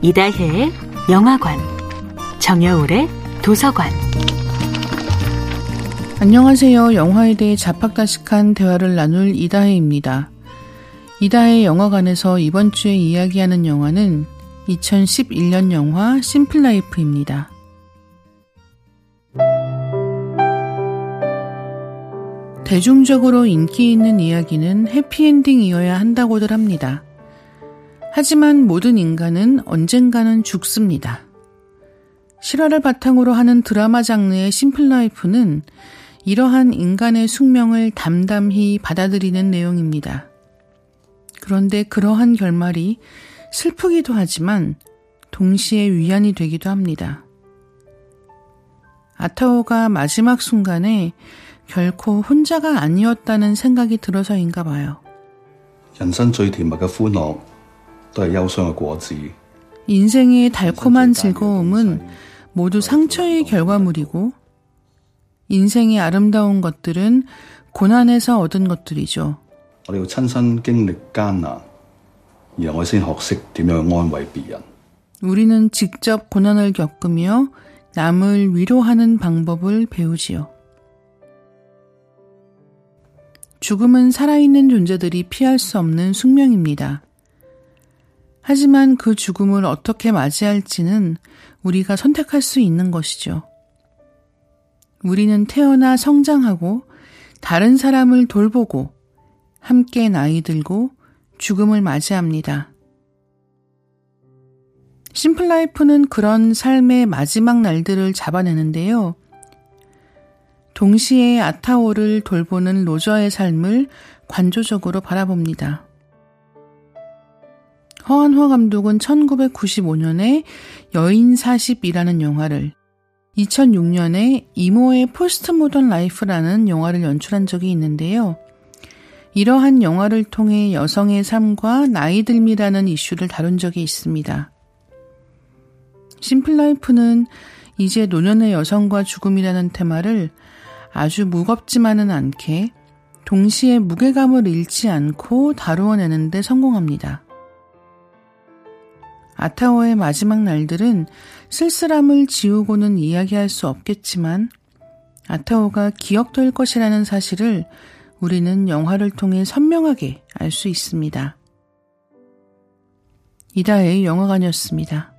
이다혜의 영화관, 정여울의 도서관. 안녕하세요. 영화에 대해 자팍다식한 대화를 나눌 이다혜입니다. 이다혜 영화관에서 이번 주에 이야기하는 영화는 2011년 영화 심플라이프입니다. 대중적으로 인기 있는 이야기는 해피엔딩이어야 한다고들 합니다. 하지만 모든 인간은 언젠가는 죽습니다. 실화를 바탕으로 하는 드라마 장르의 심플라이프는 이러한 인간의 숙명을 담담히 받아들이는 내용입니다. 그런데 그러한 결말이 슬프기도 하지만 동시에 위안이 되기도 합니다. 아타오가 마지막 순간에 결코 혼자가 아니었다는 생각이 들어서인가 봐요. 人生最甜蜜嘅歡樂都係憂傷嘅果子. 인생의 달콤한 즐거움은 모두 상처의 결과물이고 인생의 아름다운 것들은 고난에서 얻은 것들이죠. 우리는 직접 고난을 겪으며 남을 위로하는 방법을 배우지요. 죽음은 살아있는 존재들이 피할 수 없는 숙명입니다. 하지만 그 죽음을 어떻게 맞이할지는 우리가 선택할 수 있는 것이죠. 우리는 태어나 성장하고 다른 사람을 돌보고 함께 나이 들고 죽음을 맞이합니다. 심플라이프는 그런 삶의 마지막 날들을 잡아내는데요. 동시에 아타오를 돌보는 로저의 삶을 관조적으로 바라봅니다. 허안화 감독은 1995년에 여인 40이라는 영화를 2006년에 이모의 포스트 모던 라이프라는 영화를 연출한 적이 있는데요. 이러한 영화를 통해 여성의 삶과 나이 듦이라는 이슈를 다룬 적이 있습니다. 심플라이프는 이제 노년의 여성과 죽음이라는 테마를 아주 무겁지만은 않게 동시에 무게감을 잃지 않고 다루어내는데 성공합니다. 아타오의 마지막 날들은 쓸쓸함을 지우고는 이야기할 수 없겠지만 아타오가 기억될 것이라는 사실을 우리는 영화를 통해 선명하게 알 수 있습니다. 이다의 영화관이었습니다.